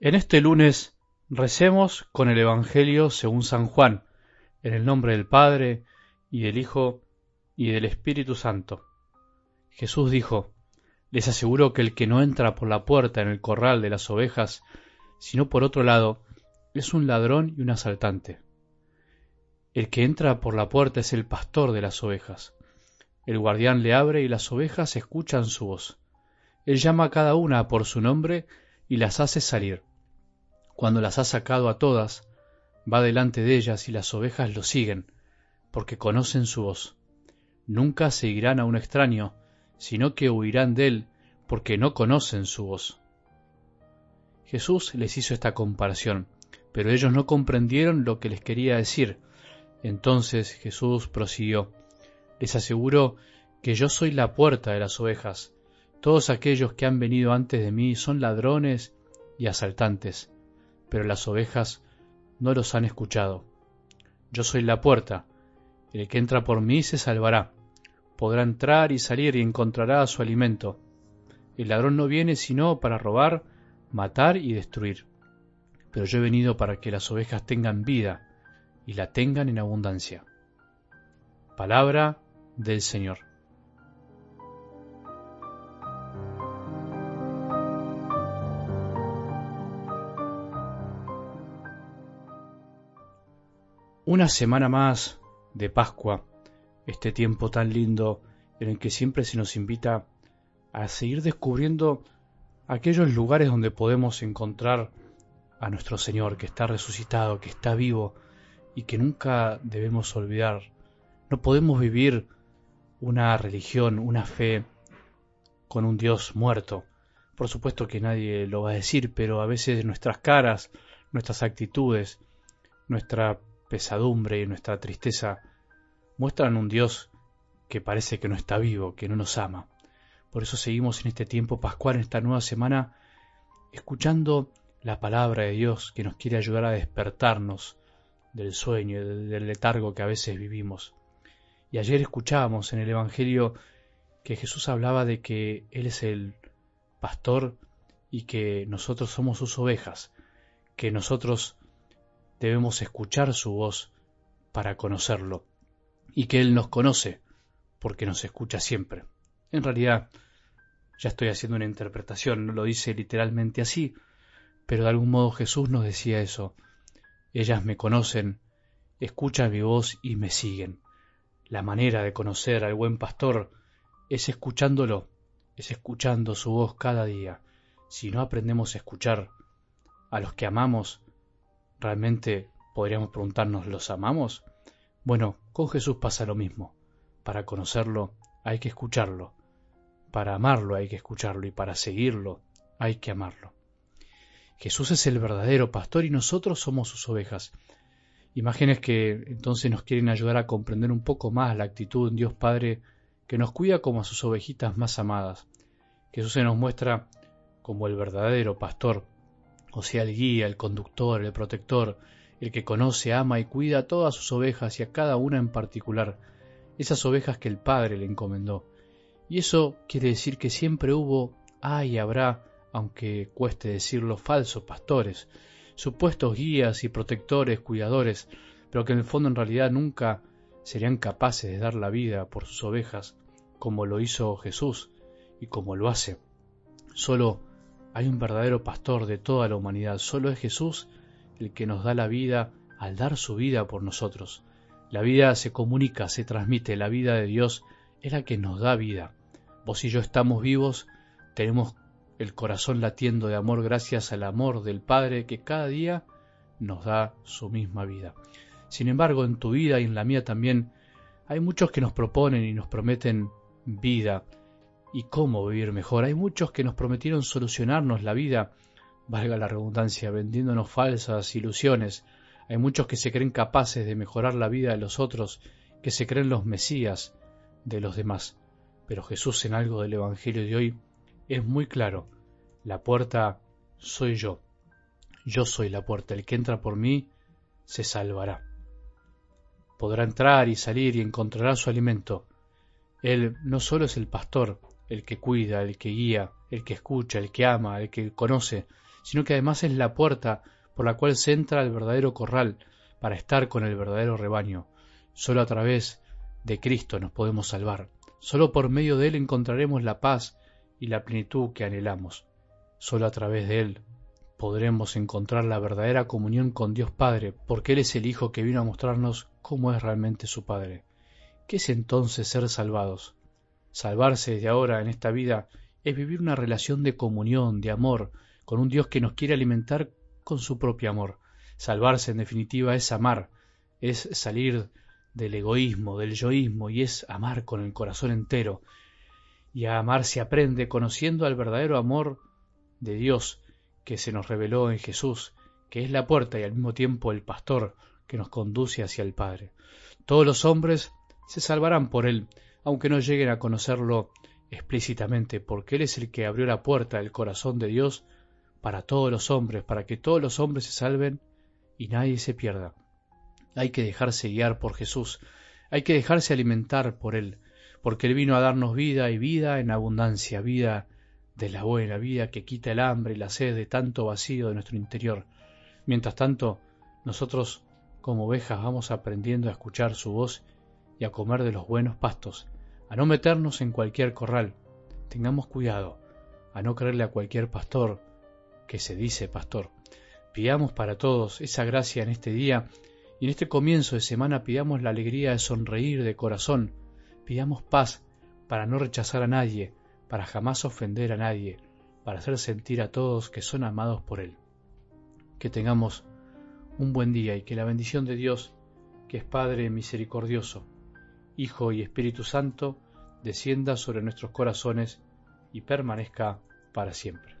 En este lunes recemos con el Evangelio según San Juan, en el nombre del Padre, y del Hijo, y del Espíritu Santo. Jesús dijo, Les aseguro que el que no entra por la puerta en el corral de las ovejas, sino por otro lado, es un ladrón y un asaltante. El que entra por la puerta es el pastor de las ovejas. El guardián le abre y las ovejas escuchan su voz. Él llama a cada una por su nombre y las hace salir. Cuando las ha sacado a todas, va delante de ellas y las ovejas lo siguen, porque conocen su voz. Nunca seguirán a un extraño, sino que huirán de él, porque no conocen su voz. Jesús les hizo esta comparación, pero ellos no comprendieron lo que les quería decir. Entonces Jesús prosiguió, les aseguro que yo soy la puerta de las ovejas. Todos aquellos que han venido antes de mí son ladrones y asaltantes pero las ovejas no los han escuchado. Yo soy la puerta, el que entra por mí se salvará, podrá entrar y salir y encontrará su alimento. El ladrón no viene sino para robar, matar y destruir. Pero yo he venido para que las ovejas tengan vida y la tengan en abundancia. Palabra del Señor. Una semana más de Pascua, este tiempo tan lindo en el que siempre se nos invita a seguir descubriendo aquellos lugares donde podemos encontrar a nuestro Señor que está resucitado, que está vivo y que nunca debemos olvidar. No podemos vivir una religión, una fe con un Dios muerto. Por supuesto que nadie lo va a decir, pero a veces nuestras caras, nuestras actitudes, nuestra pesadumbre y nuestra tristeza muestran un Dios que parece que no está vivo, que no nos ama. Por eso seguimos en este tiempo pascual, en esta nueva semana, escuchando la palabra de Dios que nos quiere ayudar a despertarnos del sueño, del letargo que a veces vivimos. Y ayer escuchábamos en el Evangelio que Jesús hablaba de que Él es el pastor y que nosotros somos sus ovejas, que nosotros debemos escuchar su voz para conocerlo, y que Él nos conoce porque nos escucha siempre. En realidad, ya estoy haciendo una interpretación, no lo dice literalmente así, pero de algún modo Jesús nos decía eso. Ellas me conocen, escuchan mi voz y me siguen. La manera de conocer al buen pastor es escuchándolo, es escuchando su voz cada día. Si no aprendemos a escuchar a los que amamos, ¿Realmente podríamos preguntarnos, ¿los amamos? Bueno, con Jesús pasa lo mismo. Para conocerlo hay que escucharlo. Para amarlo hay que escucharlo y para seguirlo hay que amarlo. Jesús es el verdadero pastor y nosotros somos sus ovejas. Imágenes que entonces nos quieren ayudar a comprender un poco más la actitud de un Dios Padre que nos cuida como a sus ovejitas más amadas. Jesús se nos muestra como el verdadero pastor o sea el guía, el conductor, el protector, el que conoce, ama y cuida a todas sus ovejas y a cada una en particular, esas ovejas que el Padre le encomendó. Y eso quiere decir que siempre hubo, hay y habrá, aunque cueste decirlo, falsos pastores, supuestos guías y protectores, cuidadores, pero que en el fondo en realidad nunca serían capaces de dar la vida por sus ovejas, como lo hizo Jesús y como lo hace. Solo hay un verdadero pastor de toda la humanidad, solo es Jesús el que nos da la vida al dar su vida por nosotros. La vida se comunica, se transmite, la vida de Dios es la que nos da vida. Vos y yo estamos vivos, tenemos el corazón latiendo de amor gracias al amor del Padre que cada día nos da su misma vida. Sin embargo, en tu vida y en la mía también hay muchos que nos proponen y nos prometen vida, y cómo vivir mejor. Hay muchos que nos prometieron solucionarnos la vida, valga la redundancia, vendiéndonos falsas ilusiones. Hay muchos que se creen capaces de mejorar la vida de los otros, que se creen los mesías de los demás. Pero Jesús en algo del Evangelio de hoy es muy claro. La puerta soy yo. Yo soy la puerta. El que entra por mí se salvará. Podrá entrar y salir y encontrará su alimento. Él no solo es el pastor, el que cuida, el que guía, el que escucha, el que ama, el que conoce, sino que además es la puerta por la cual se entra al verdadero corral para estar con el verdadero rebaño. Solo a través de Cristo nos podemos salvar. Solo por medio de Él encontraremos la paz y la plenitud que anhelamos. Solo a través de Él podremos encontrar la verdadera comunión con Dios Padre, porque Él es el Hijo que vino a mostrarnos cómo es realmente su Padre. ¿Qué es entonces ser salvados? Salvarse desde ahora en esta vida es vivir una relación de comunión, de amor, con un Dios que nos quiere alimentar con su propio amor. Salvarse en definitiva es amar, es salir del egoísmo, del yoísmo y es amar con el corazón entero. Y a amar se aprende conociendo al verdadero amor de Dios que se nos reveló en Jesús, que es la puerta y al mismo tiempo el pastor que nos conduce hacia el Padre. Todos los hombres se salvarán por él, aunque no lleguen a conocerlo explícitamente, porque Él es el que abrió la puerta del corazón de Dios para todos los hombres, para que todos los hombres se salven y nadie se pierda. Hay que dejarse guiar por Jesús, hay que dejarse alimentar por Él, porque Él vino a darnos vida y vida en abundancia, vida de la buena vida que quita el hambre y la sed de tanto vacío de nuestro interior. Mientras tanto, nosotros como ovejas vamos aprendiendo a escuchar su voz y a comer de los buenos pastos, a no meternos en cualquier corral. Tengamos cuidado, a no creerle a cualquier pastor que se dice pastor. Pidamos para todos esa gracia en este día y en este comienzo de semana pidamos la alegría de sonreír de corazón, pidamos paz para no rechazar a nadie, para jamás ofender a nadie, para hacer sentir a todos que son amados por Él. Que tengamos un buen día y que la bendición de Dios, que es Padre misericordioso, Hijo y Espíritu Santo, descienda sobre nuestros corazones y permanezca para siempre.